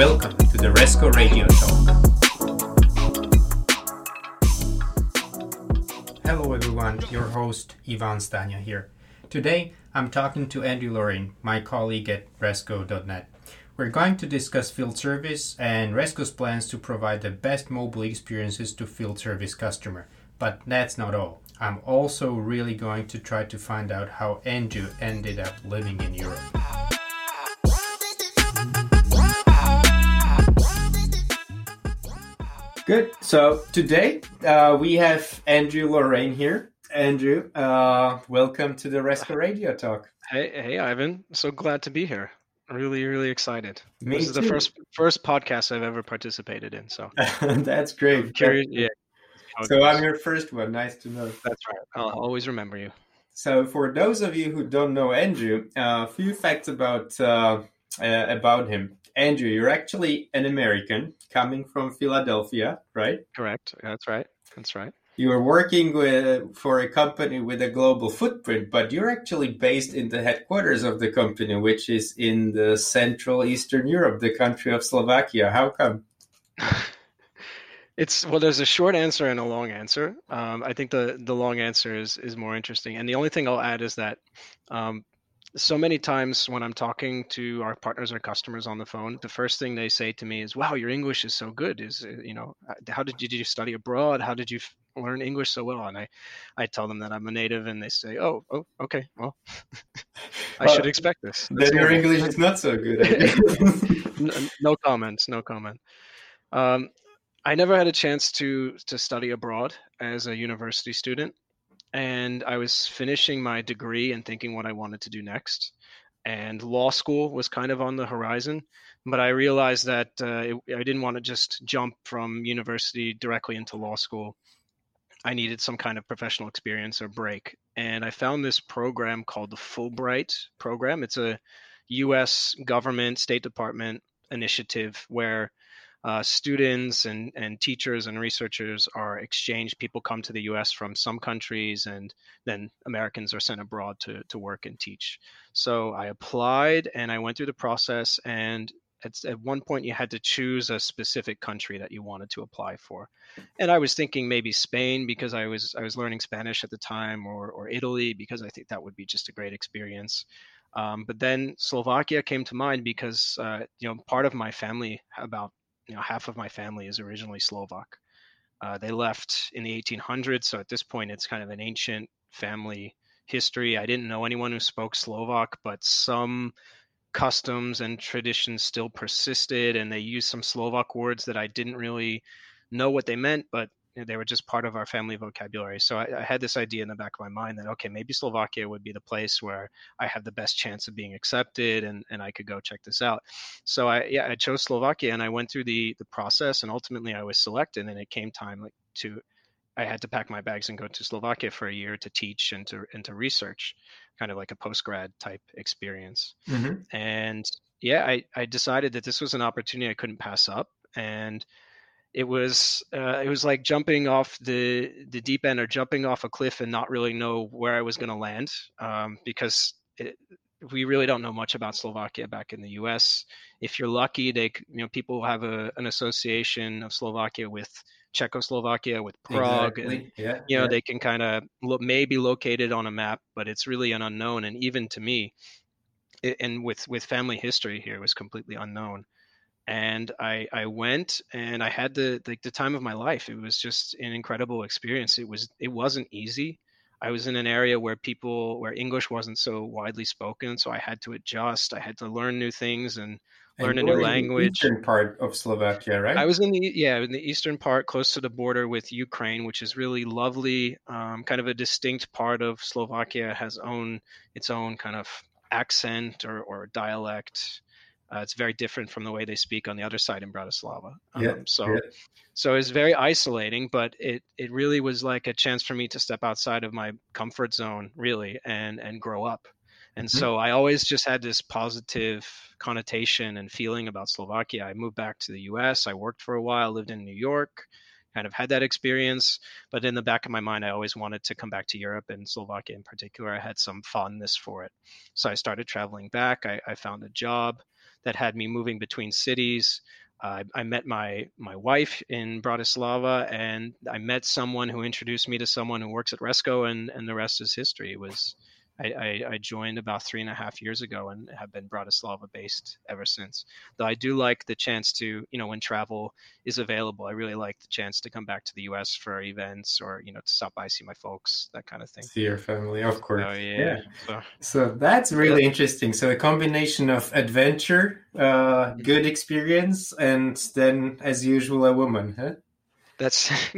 Welcome to the Resco Radio Talk. Hello, everyone. Your host, Ivan Stanya here. Today, I'm talking to Andrew Lorraine, my colleague at Resco.net. We're going to discuss field service and Resco's plans to provide the best mobile experiences to field service customer. But that's not all. I'm also really going to try to find out how Andrew ended up living in Europe. Good. So today uh, we have Andrew Lorraine here. Andrew, uh, welcome to the Resco Radio Talk. Hey, hey, Ivan. So glad to be here. Really, really excited. Me this is the first first podcast I've ever participated in. So That's great. curious. Yeah. So. I'm your first one. Nice to know. That's right. I'll always remember you. So for those of you who don't know Andrew, a few facts about uh, about him. Andrew, you're actually an American coming from Philadelphia, right? Correct. That's right. That's right. You are working with, for a company with a global footprint, but you're actually based in the headquarters of the company, which is in the Central Eastern Europe, the country of Slovakia. How come? It's well. There's a short answer and a long answer. Um, I think the the long answer is is more interesting. And the only thing I'll add is that um, so many times when I'm talking to our partners or customers on the phone, the first thing they say to me is, "Wow, your English is so good. Is uh, you know, uh, how did you, did you study abroad? How did you f- learn English so well?" And I I tell them that I'm a native, and they say, "Oh, oh, okay. Well, I Well, should expect this." That's Then your. English is not so good. No, no comments no comment um, i never had a chance to to study abroad as a university student and i was finishing my degree and thinking what i wanted to do next. And law school was kind of on the horizon but i realized that uh, it, i didn't want to just jump from university directly into law school. I needed some kind of professional experience or break. And i found this program called the fulbright program. It's a us government state department initiative where uh, students and, and teachers and researchers are exchanged. People come to the US from some countries, and then Americans are sent abroad to, to work and teach. So I applied and I went through the process. And at, at one point, you had to choose a specific country that you wanted to apply for. And I was thinking maybe Spain because I was I was learning Spanish at the time, or or Italy because I think that would be just a great experience. Um, but then Slovakia came to mind because uh, you know part of my family, about you know half of my family is originally Slovak. Uh, they left in the 1800s, so at this point it's kind of an ancient family history. I didn't know anyone who spoke Slovak, but some customs and traditions still persisted, and they used some Slovak words that I didn't really know what they meant, but they were just part of our family vocabulary. So I, I had this idea in the back of my mind that okay, maybe Slovakia would be the place where I have the best chance of being accepted, and and I could go check this out. So I yeah I chose Slovakia, and I went through the the process, and ultimately I was selected, and it came time like to I had to pack my bags and go to Slovakia for a year to teach and to and to research, kind of like a post grad type experience Mhm. and yeah I, I decided that this was an opportunity i couldn't pass up and it was uh, it was like jumping off the the deep end or jumping off a cliff and not really know where i was going to land um, because it, we really don't know much about slovakia back in the us if you're lucky they you know people have a, an association of slovakia with czechoslovakia with prague and Yeah. you know yeah. they can kind of lo- may be located on a map but it's really an unknown and even to me i- and with with family history here it was completely unknown and i i went and i had the like the time of my life it was just an incredible experience it was it wasn't easy i was in an area where people where english wasn't so widely spoken so i had to adjust i had to learn new things and learn And a new in the language Eastern part of Slovakia, right? I was in the yeah in the eastern part, close to the border with Ukraine, which is really lovely. Um, kind of a distinct part of Slovakia has own its own kind of accent or, or dialect. Uh, it's very different from the way they speak on the other side in Bratislava. Um, Yeah, so yeah. so it's very isolating, but it it really was like a chance for me to step outside of my comfort zone, really, and and grow up. And Mhm. so I always just had this positive connotation and feeling about Slovakia. I moved back to the US. I worked for a while, lived in New York, kind of had that experience. But in the back of my mind, I always wanted to come back to Europe and Slovakia in particular. I had some fondness for it. So I started traveling back. I, I found a job that had me moving between cities. Uh, I met my my wife in Bratislava, and I met someone who introduced me to someone who works at Resco, and and the rest is history. It was I, I, I, joined about three and a half years ago and have been Bratislava based ever since. Though I do like the chance to, you know, when travel is available, I really like the chance to come back to the US for events or, you know, to stop by, see my folks, that kind of thing. See your family, of course. Oh, yeah. yeah. So, so, that's really yeah. interesting. So a combination of adventure, uh, mm-hmm. good experience, and then, as usual, a woman, huh? That's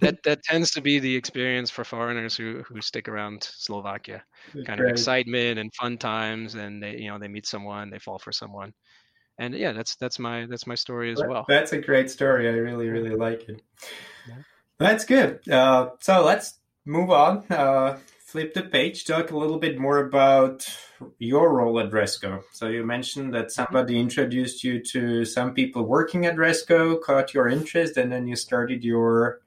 that that tends to be the experience for foreigners who who stick around Slovakia. Kind of excitement and fun times, and they you know they meet someone, they fall for someone, and yeah, that's that's my that's my story as well. That's a great story. I really really like it. Yeah. That's good. Uh, so let's move on. Uh, flip the page, talk a little bit more about your role at Resco. So you mentioned that mm-hmm. somebody introduced you to some people working at Resco, caught your interest, and then you started your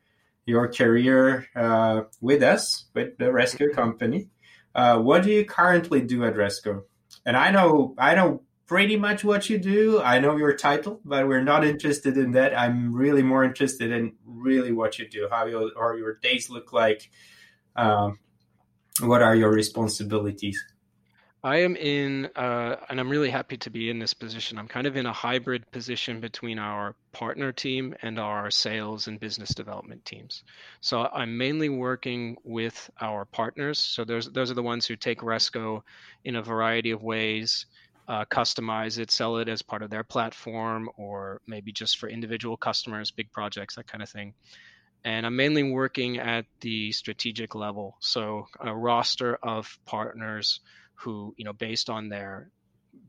your career uh, with us, with the Resco mm-hmm. company. Uh, what do you currently do at Resco? And I know I know pretty much what you do. I know your title, but we're not interested in that. I'm really more interested in really what you do, how your or your days look like. Um, what are your responsibilities? I am in, uh, and I'm really happy to be in this position. I'm kind of in a hybrid position between our partner team and our sales and business development teams. So I'm mainly working with our partners. So those those are the ones who take Resco in a variety of ways, uh, customize it, sell it as part of their platform, or maybe just for individual customers, big projects, that kind of thing and I'm mainly working at the strategic level. So a roster of partners who, you know, based on their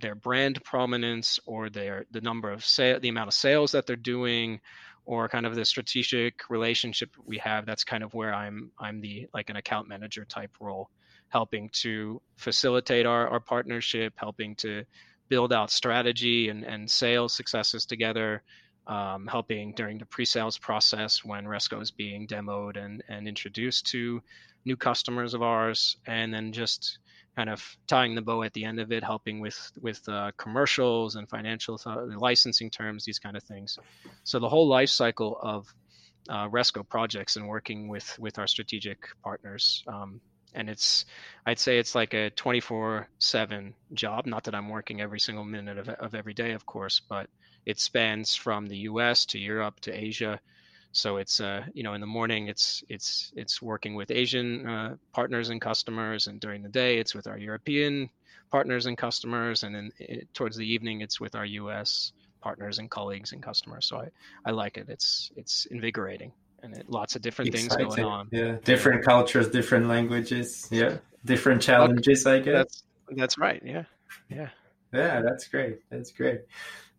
their brand prominence or their the number of sale, the amount of sales that they're doing, or kind of the strategic relationship we have. That's kind of where I'm I'm the like an account manager type role, helping to facilitate our, our partnership, helping to build out strategy and, and sales successes together, um, helping during the pre-sales process when Resco is being demoed and, and introduced to new customers of ours, and then just kind of tying the bow at the end of it, helping with with uh, commercials and financial th- licensing terms, these kind of things. So the whole life cycle of uh, Resco projects and working with with our strategic partners. Um, and it's i'd say it's like a 24 7 job not that i'm working every single minute of, of every day of course but it spans from the U.S. to Europe to Asia. So it's uh, you know in the morning it's it's it's working with Asian uh, partners and customers, and during the day it's with our European partners and customers, and then it, towards the evening it's with our U.S. partners and colleagues and customers. So I, I like it. It's it's invigorating and it, lots of different Exciting. things going on. Yeah, different cultures, different languages. Yeah, different challenges. I guess that's that's right. Yeah, yeah. Yeah, that's great. That's great.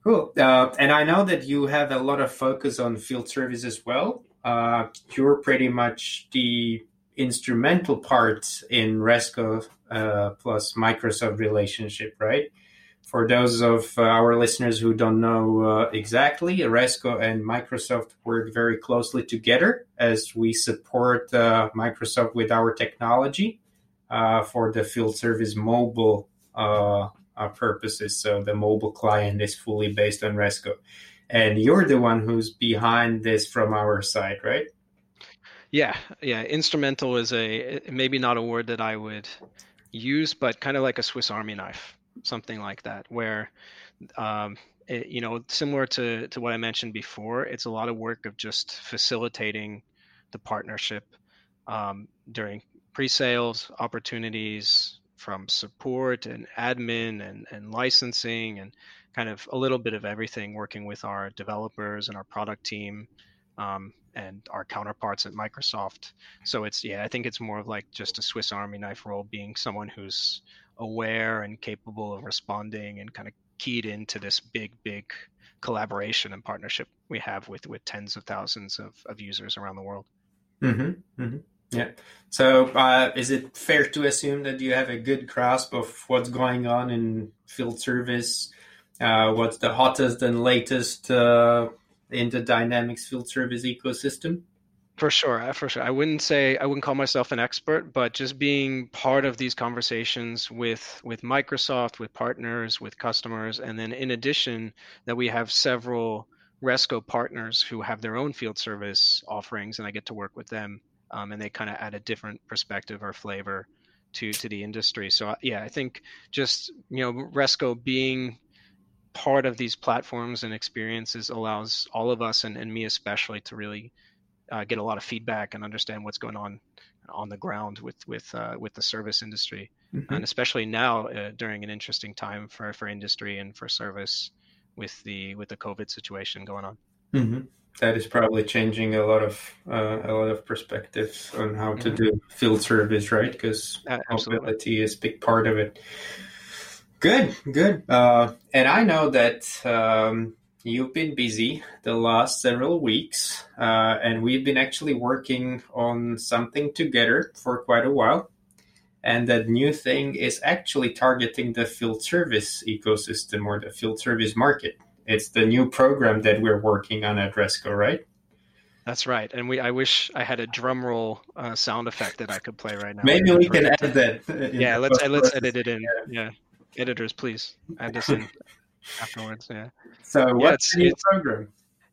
Cool. Uh, and I know that you have a lot of focus on field service as well. Uh, you're pretty much the instrumental part in Resco uh, plus Microsoft relationship, right? For those of uh, our listeners who don't know uh, exactly, Resco and Microsoft work very closely together as we support uh, Microsoft with our technology for the field service mobile uh, purposes. So the mobile client is fully based on Resco. And you're the one who's behind this from our side, right? Yeah, yeah. Instrumental is a maybe not a word that I would use, but kind of like a Swiss Army knife, something like that, where um, it, you know, similar to to what I mentioned before, it's a lot of work of just facilitating the partnership um, during pre-sales opportunities, from support and admin and, and licensing and kind of a little bit of everything working with our developers and our product team um, and our counterparts at Microsoft. So it's, yeah, I think it's more of like just a Swiss Army knife role, being someone who's aware and capable of responding and kind of keyed into this big, big collaboration and partnership we have with, with tens of thousands of, of users around the world. Mm-hmm. Mm-hmm. Yeah. So, uh, is it fair to assume that you have a good grasp of what's going on in field service? Uh, what's the hottest and latest uh, in the Dynamics field service ecosystem? For sure, for sure. I wouldn't say I wouldn't call myself an expert, but just being part of these conversations with with Microsoft, with partners, with customers, and then in addition that we have several Resco partners who have their own field service offerings, and I get to work with them, um, and they kind of add a different perspective or flavor to to the industry. So yeah, I think just you know Resco being part of these platforms and experiences allows all of us and, and me especially to really uh, get a lot of feedback and understand what's going on on the ground with with uh, with the service industry, mm-hmm. and especially now uh, during an interesting time for for industry and for service with the with the COVID situation going on. Mm-hmm. That is probably changing a lot of uh, a lot of perspectives on how to mm-hmm. do field service, right? Because mobility is a big part of it. Good, good. Uh, and I know that um, you've been busy the last several weeks, uh, and we've been actually working on something together for quite a while. And that new thing is actually targeting the field service ecosystem or the field service market. It's the new program that we're working on at Resco, right? That's right, and we. I wish I had a drum roll uh, sound effect that I could play right now. Maybe we can add that. Yeah, let's let's edit it in. Yeah. yeah, editors, please add this in afterwards. Yeah. So what's yeah, the new program?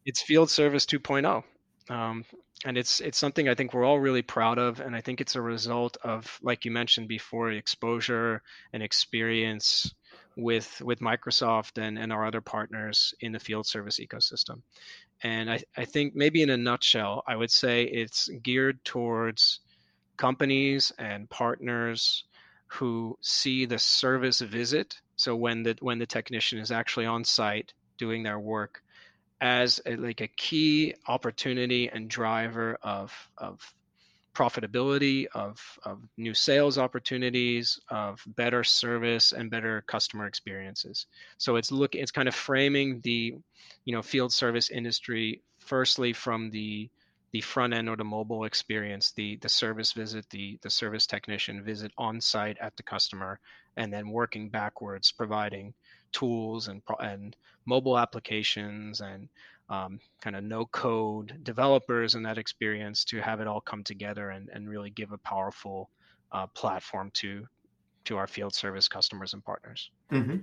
It's Field Service 2.0. Um, and it's it's something I think we're all really proud of, and I think it's a result of, like you mentioned before, exposure and experience with with Microsoft and, and our other partners in the field service ecosystem. And I, I think maybe in a nutshell, I would say it's geared towards companies and partners who see the service visit. So when the when the technician is actually on site doing their work as a, like a key opportunity and driver of of profitability of, of new sales opportunities of better service and better customer experiences. So it's look it's kind of framing the you know field service industry firstly from the the front end or the mobile experience the the service visit the the service technician visit on site at the customer and then working backwards providing tools and and mobile applications and um, kind of no code developers and that experience to have it all come together and, and really give a powerful uh, platform to to our field service customers and partners. Mm-hmm.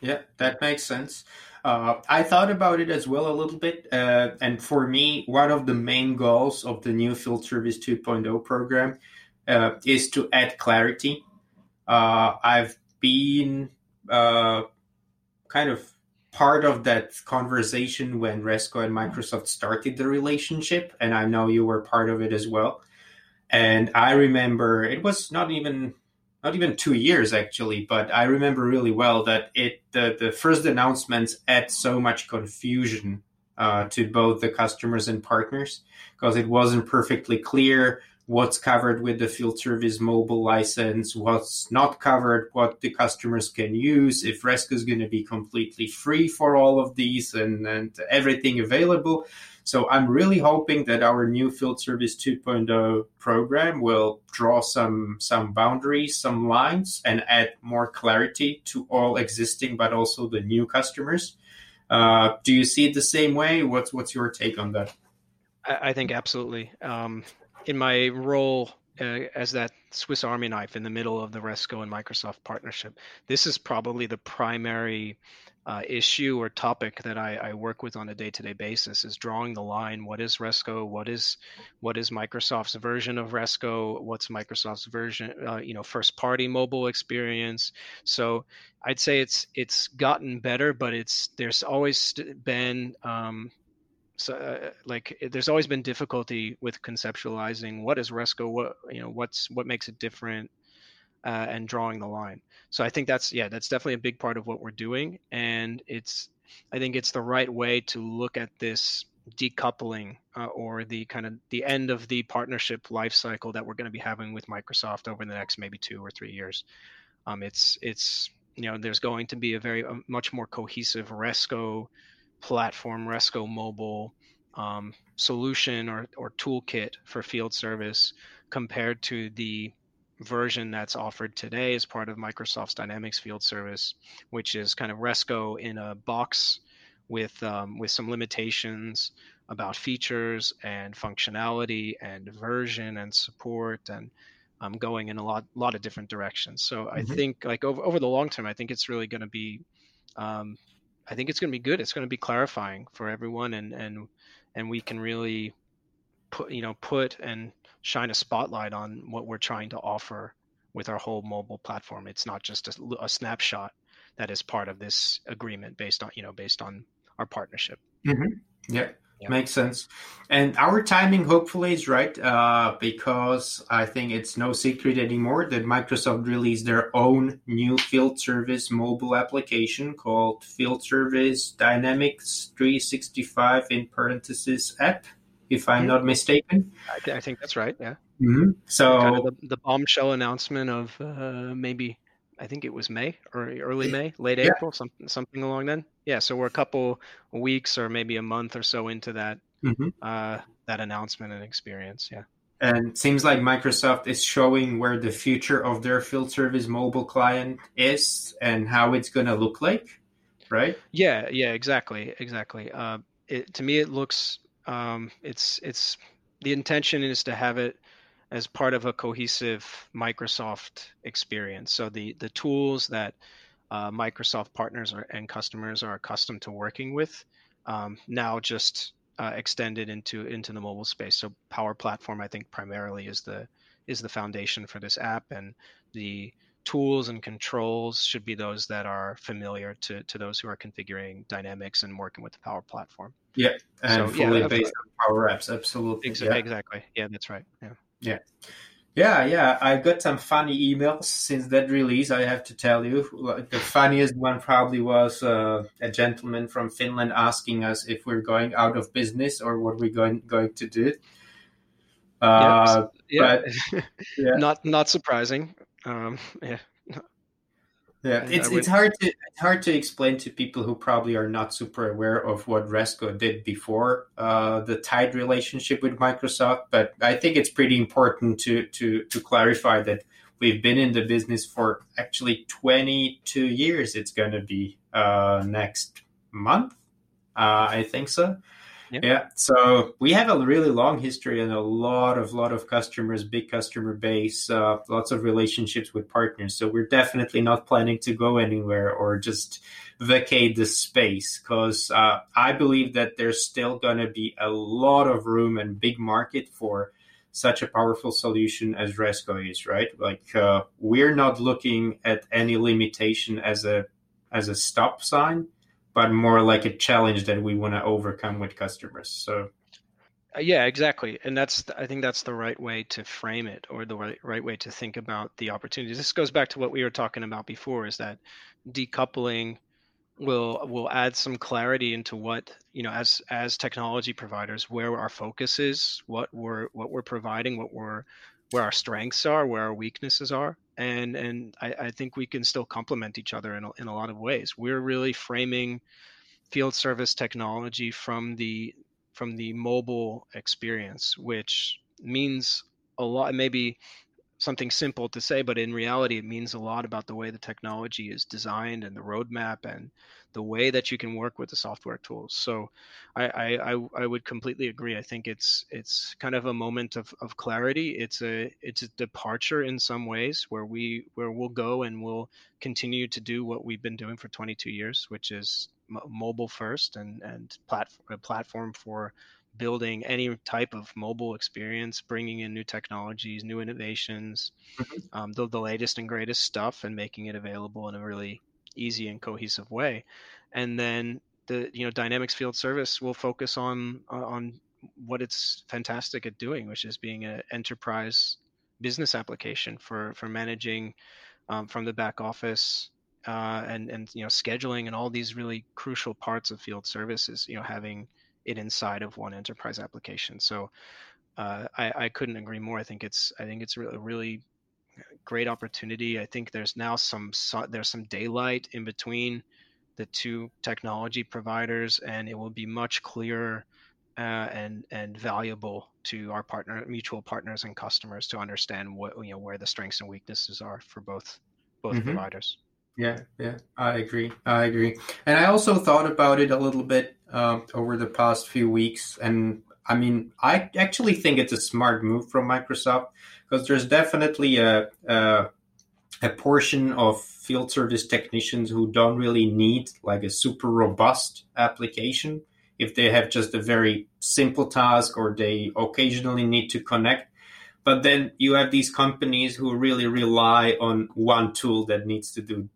Yeah, that makes sense. Uh, I thought about it as well a little bit. Uh, and for me, one of the main goals of the new Field Service 2.0 program uh, is to add clarity. Uh, I've been uh, kind of part of that conversation when Resco and Microsoft started the relationship, and I know you were part of it as well. And I remember it was not even not even two years actually, but I remember really well that it the, the first announcements add so much confusion uh, to both the customers and partners because it wasn't perfectly clear what's covered with the field service mobile license, what's not covered, what the customers can use, if Resco is going to be completely free for all of these and, and everything available. So I'm really hoping that our new Field Service 2.0 program will draw some some boundaries, some lines, and add more clarity to all existing, but also the new customers. Uh, do you see it the same way? What's what's your take on that? I, I think absolutely. Um, in my role uh, as that Swiss Army knife in the middle of the Resco and Microsoft partnership, this is probably the primary uh, issue or topic that I, I, work with on a day-to-day basis is drawing the line. What is Resco? What is what is Microsoft's version of Resco? What's Microsoft's version? Uh, you know, first-party mobile experience. So I'd say it's it's gotten better, but it's there's always been um, so uh, like there's always been difficulty with conceptualizing what is resco what you know what's what makes it different uh, and drawing the line. So i think that's yeah that's definitely a big part of what we're doing and it's i think it's the right way to look at this decoupling uh, or the kind of the end of the partnership life cycle that we're going to be having with microsoft over the next maybe two or three years. Um, it's it's you know there's going to be a very a much more cohesive resco platform Resco mobile um, solution or, or toolkit for field service compared to the version that's offered today as part of Microsoft's Dynamics Field Service, which is kind of Resco in a box with um, with some limitations, about features and functionality and version and support and um, going in a lot lot of different directions. So mm-hmm. I think like over over the long term, I think it's really going to be, um, I think it's going to be good. It's going to be clarifying for everyone, and and and we can really put you know put and shine a spotlight on what we're trying to offer with our whole mobile platform. It's not just a, a snapshot that is part of this agreement based on you know based on our partnership. Mm-hmm. Yeah. Yeah. Makes sense. And our timing hopefully is right uh, because I think it's no secret anymore that Microsoft released their own new field service mobile application called Field Service Dynamics 365 in parentheses app, if I'm mm-hmm. not mistaken. I, I, think that's right. Yeah. Mm-hmm. So kind of the, the, bombshell announcement of uh, maybe I think it was May or early May, late yeah. April, something something along then. Yeah, so we're a couple weeks or maybe a month or so into that mm-hmm. uh, that announcement and experience. Yeah. And it seems like Microsoft is showing where the future of their field service mobile client is and how it's going to look like, right? Yeah, yeah, exactly, exactly. Uh, it, to me, it looks um, it's it's the intention is to have it as part of a cohesive Microsoft experience. So the the tools that uh, Microsoft partners are, and customers are accustomed to working with um, now just uh, extended into into the mobile space. So Power Platform, I think, primarily is the is the foundation for this app, and the tools and controls should be those that are familiar to, to those who are configuring Dynamics and working with the Power Platform. Yeah, and so, fully yeah, based on Power Apps, absolutely. Ex- yeah. Exactly. Yeah, that's right. Yeah. Yeah. Yeah, yeah, I got some funny emails since that release. I have to tell you, the funniest one probably was uh, a gentleman from Finland asking us if we're going out of business or what we're going going to do. Uh, yeah, but, yeah. not not surprising. Um, yeah, yeah, it's would... it's hard to it's hard to explain to people who probably are not super aware of what Resco did before uh, the tied relationship with Microsoft. But I think it's pretty important to to to clarify that we've been in the business for actually 22 years. It's going to be uh, next month, uh, I think so. Yeah. yeah. So we have a really long history and a lot of lot of customers, big customer base, uh, lots of relationships with partners. So we're definitely not planning to go anywhere or just vacate the space because uh, I believe that there's still going to be a lot of room and big market for such a powerful solution as Resco is, right? Like uh, we're not looking at any limitation as a as a stop sign but more like a challenge that we want to overcome with customers. So uh, yeah, exactly, and that's I think that's the right way to frame it, or the right right way to think about the opportunities. This goes back to what we were talking about before: is that decoupling will will add some clarity into what you know as as technology providers where our focus is, what we're what we're providing, what we're where our strengths are, where our weaknesses are, and and I, I think we can still complement each other in a, in a lot of ways. We're really framing field service technology from the from the mobile experience, which means a lot. Maybe something simple to say, but in reality, it means a lot about the way the technology is designed and the roadmap and the way that you can work with the software tools. So I, I, I would completely agree. I think it's it's kind of a moment of, of clarity. It's a it's a departure in some ways where we where we'll go and we'll continue to do what we've been doing for 22 years, which is m- mobile first and and platform a platform for building any type of mobile experience, bringing in new technologies, new innovations, mm-hmm. um, the, the latest and greatest stuff, and making it available in a really easy and cohesive way. And then the you know Dynamics Field Service will focus on on what it's fantastic at doing, which is being an enterprise business application for for managing um, from the back office uh, and and you know scheduling and all these really crucial parts of field services. You know having it inside of one enterprise application. So uh, I, I, couldn't agree more. I think it's I think it's really really great opportunity. I think there's now some there's some daylight in between the two technology providers, and it will be much clearer uh, and and valuable to our partner mutual partners and customers to understand what you know where the strengths and weaknesses are for both both mm-hmm. providers. Yeah, yeah, I agree. I agree. And I also thought about it a little bit uh, over the past few weeks, and I mean, I actually think it's a smart move from Microsoft because there's definitely a, a a portion of field service technicians who don't really need like a super robust application. If they have just a very simple task or they occasionally need to connect. But then you have these companies who really rely on one tool that needs to do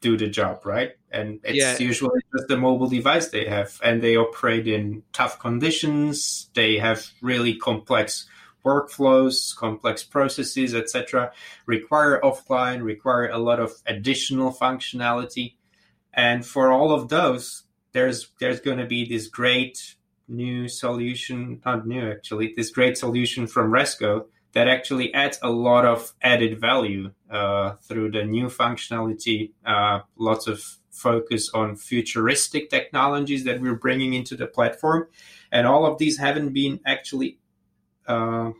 do the job right? And it's yeah. usually just the mobile device they have. And they operate in tough conditions. They have really complex workflows, complex processes, etc., require offline, require a lot of additional functionality. And for all of those, there's there's going to be this great new solution, not new actually, this great solution from Resco that actually adds a lot of added value uh, through the new functionality, uh, lots of focus on futuristic technologies that we're bringing into the platform. And all of these haven't been actually uh,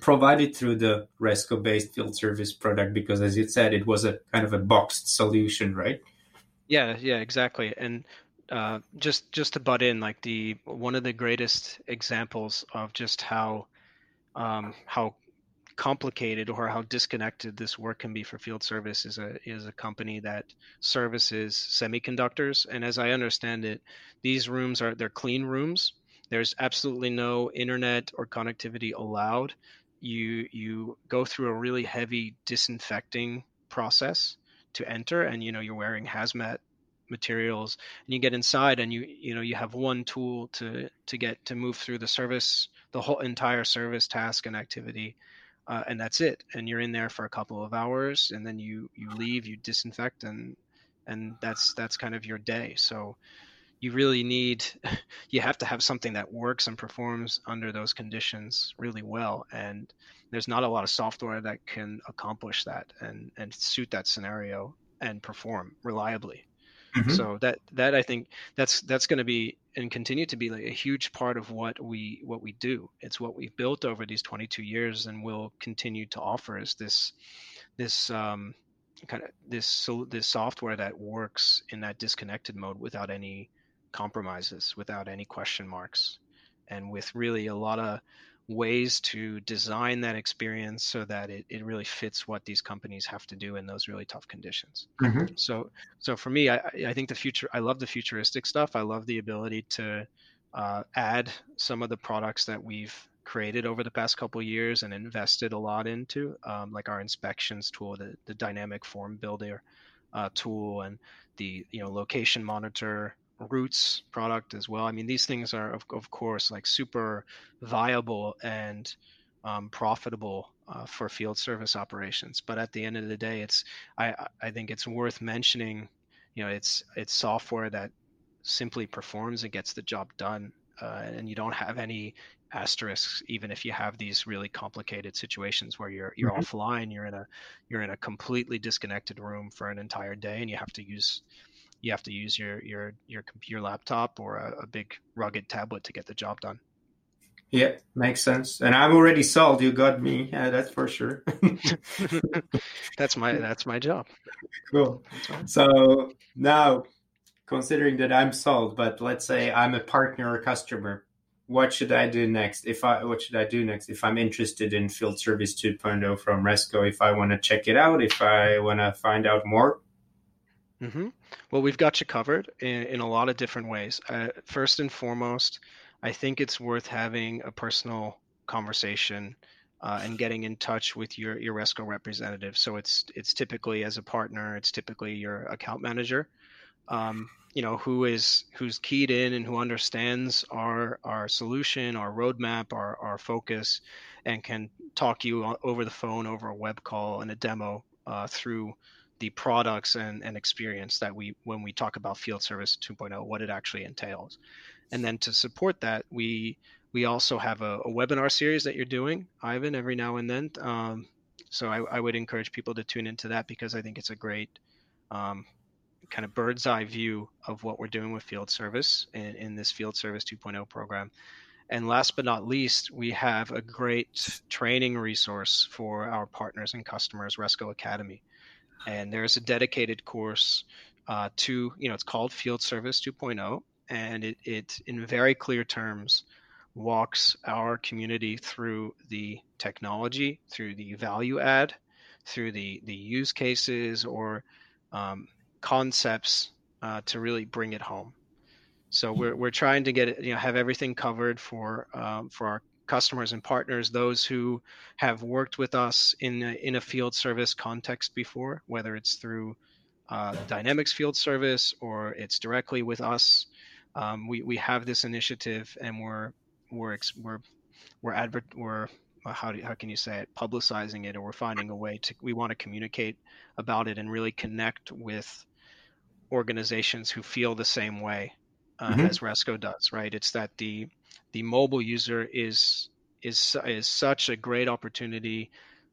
provided through the Resco based field service product because, as you said, it was a kind of a boxed solution, right? Yeah, yeah, exactly. And uh, just just to butt in, like the one of the greatest examples of just how um, how complicated or how disconnected this work can be for field service is a is a company that services semiconductors. And as I understand it, these rooms are they're clean rooms there's absolutely no internet or connectivity allowed. You you go through a really heavy disinfecting process to enter, and you know you're wearing hazmat materials, and you get inside, and you you know you have one tool to to get to move through the service, the whole entire service task and activity. Uh, and that's it. And you're in there for a couple of hours, and then you you leave, you disinfect, and and that's that's kind of your day. So you really need you have to have something that works and performs under those conditions really well. And there's not a lot of software that can accomplish that and and suit that scenario and perform reliably. Mm-hmm. so that that i think that's that's going to be and continue to be like a huge part of what we what we do. It's what we've built over these 22 years and will continue to offer is this this um, kind of this so this software that works in that disconnected mode without any compromises without any question marks and with really a lot of ways to design that experience so that it, it really fits what these companies have to do in those really tough conditions mm-hmm. so so for me I, I think the future i love the futuristic stuff i love the ability to uh, add some of the products that we've created over the past couple years and invested a lot into um, like our inspections tool the, the dynamic form builder uh, tool and the you know location monitor Routes product as well. I mean, these things are of, of course like super viable and um, profitable uh, for field service operations. But at the end of the day, it's I I think it's worth mentioning. You know, it's it's software that simply performs and gets the job done, uh, and you don't have any asterisks even if you have these really complicated situations where you're you're mm-hmm. offline you're in a you're in a completely disconnected room for an entire day and you have to use you have to use your your your computer laptop or a, a big rugged tablet to get the job done. Yeah, makes sense. And I'm already sold. You got me. Yeah, that's for sure. that's my that's my job. Cool. So now, considering that I'm sold, but let's say I'm a partner or customer, what should I do next? If I what should I do next if I'm interested in Field Service 2.0 from Resco? If I want to check it out, if I want to find out more, Mm-hmm. Well, we've got you covered in, in a lot of different ways. Uh, first and foremost, I think it's worth having a personal conversation uh, and getting in touch with your your Resco representative. So it's it's typically as a partner, it's typically your account manager, um, you know, who is who's keyed in and who understands our our solution, our roadmap, our our focus, and can talk you over the phone, over a web call, and a demo uh, through the products and, and experience that we when we talk about field service 2.0 what it actually entails. And then to support that we we also have a, a webinar series that you're doing ivan every now and then. Um, so I, I, would encourage people to tune into that because i think it's a great um, kind of bird's eye view of what we're doing with field service in, in this field service 2.0 program. And last but not least, we have a great training resource for our partners and customers, Resco Academy and there's a dedicated course uh, to you know it's called Field Service 2.0, and it, it in very clear terms walks our community through the technology, through the value add, through the the use cases or um, concepts uh, to really bring it home. So we're we're trying to get it, you know, have everything covered for um, for our customers and partners, those who have worked with us in a, in a field service context before, whether it's through uh, Dynamics Field Service or it's directly with us. Um, we we have this initiative and we're we're we're we're advert we're how do how can you say it publicizing it or we're finding a way to we want to communicate about it and really connect with organizations who feel the same way uh, mm-hmm. as Resco does right it's that the the mobile user is is is such a great opportunity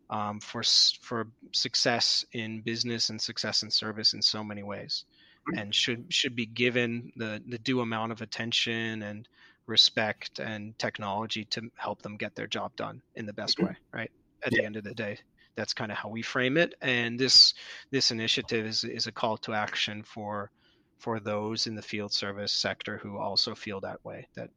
um, for for success in business and success in service in so many ways, mm-hmm. and should should be given the the due amount of attention and respect and technology to help them get their job done in the best mm-hmm. way. Right at yeah. the end of the day, that's kind of how we frame it. And this this initiative is is a call to action for for those in the field service sector who also feel that way that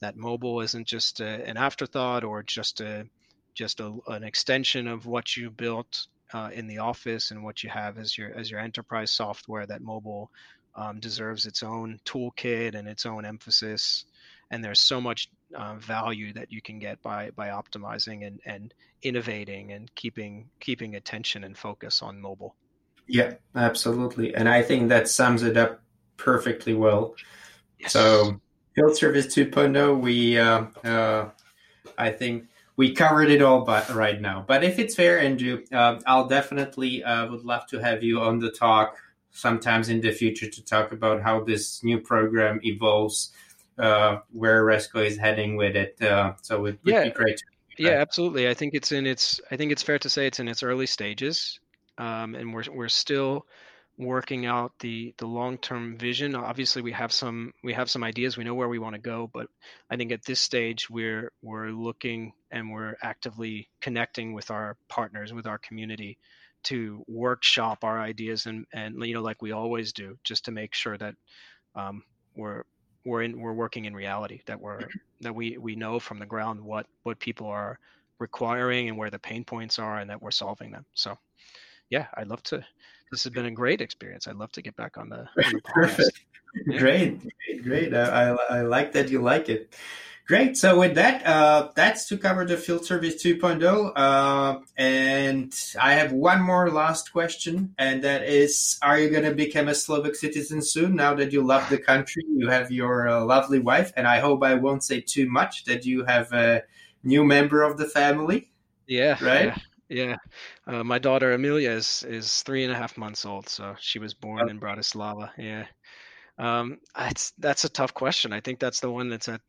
that mobile isn't just a, an afterthought or just a just a, an extension of what you built uh, in the office and what you have as your as your enterprise software. That mobile um, deserves its own toolkit and its own emphasis. And there's so much uh, value that you can get by by optimizing and, and innovating and keeping keeping attention and focus on mobile. Yeah, absolutely. And I think that sums it up perfectly well. Yes. So Field Service 2.0, we, uh, uh, I think we covered it all but right now. But if it's fair, Andrew, uh, I'll definitely uh, would love to have you on the talk sometimes in the future to talk about how this new program evolves, uh, where Resco is heading with it. Uh, so it would yeah. be great. yeah, absolutely. I think it's in its. I think it's fair to say it's in its early stages, um, and we're we're still working out the the long-term vision. Obviously we have some we have some ideas. We know where we want to go but i think at this stage we're we're looking and we're actively connecting with our partners with our community to workshop our ideas and and you know like we always do just to make sure that um, we're we're in we're working in reality that we're that we we know from the ground what what people are requiring and where the pain points are and that we're solving them. So yeah i'd love to this has been a great experience. I'd love to get back on the, on the Perfect. Yeah. Great, great, great. I, I, I, like that you like it. Great. So with that, uh, that's to cover the field service 2.0. Uh, and I have one more last question, and that is: Are you going to become a Slovak citizen soon? Now that you love the country, you have your uh, lovely wife, and I hope I won't say too much that you have a new member of the family. Yeah. Right. Yeah. Yeah, uh, my daughter Amelia is is three and a half months old, so she was born oh. in Bratislava. Yeah, um, that's that's a tough question. I think that's the one that's at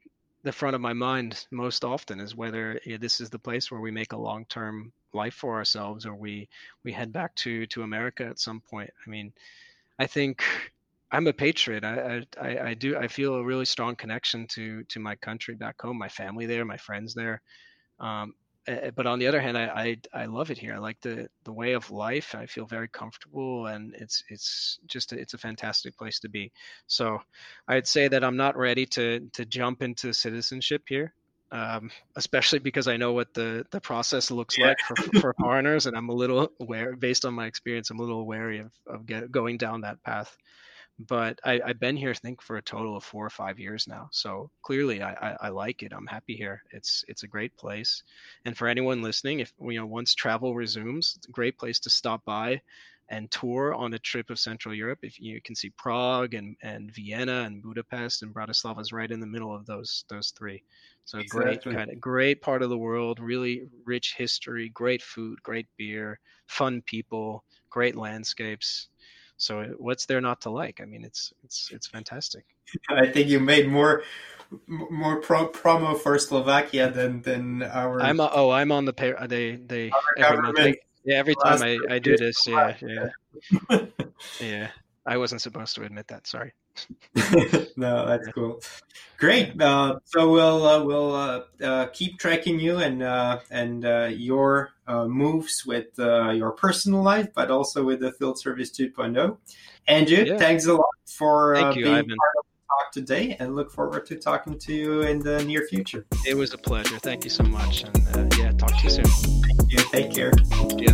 the front of my mind most often is whether yeah, this is the place where we make a long term life for ourselves, or we we head back to to America at some point. I mean, I think I'm a patriot. I, I, I do. I feel a really strong connection to to my country back home, my family there, my friends there. Um, but on the other hand, I, I, I love it here. I like the the way of life. I feel very comfortable, and it's it's just a, it's a fantastic place to be. So, I'd say that I'm not ready to to jump into citizenship here, um, especially because I know what the the process looks yeah. like for for foreigners, and I'm a little aware, based on my experience, I'm a little wary of of get, going down that path but I, have been here, I think, for a total of four or five years now. So clearly, I, I, I, like it. I'm happy here. It's it's a great place. And for anyone listening, if you know once travel resumes, it's a great place to stop by and tour on a trip of Central Europe. If you can see Prague and, and Vienna and Budapest and Bratislava is right in the middle of those those three. So exactly. great kind of great part of the world, really rich history, great food, great beer, fun people, great landscapes so uh, what's there not to like? I mean, it's it's it's fantastic. I think you made more more pro- promo for Slovakia than than our. I'm a, oh I'm on the pay. Uh, they they every month, yeah every time I, I do this yeah yeah yeah I wasn't supposed to admit that sorry. no, that's cool. Great. Uh, so we'll uh, we'll uh, uh keep tracking you and uh, and uh, your moves with your personal life, but also with the Field Service 2.0. Andrew, yeah. thanks a lot for you, being Ivan. part of the talk today and look forward to talking to you in the near future. It was a pleasure. Thank you so much. And uh, yeah, talk to you soon. Thank you. Take care. Yeah.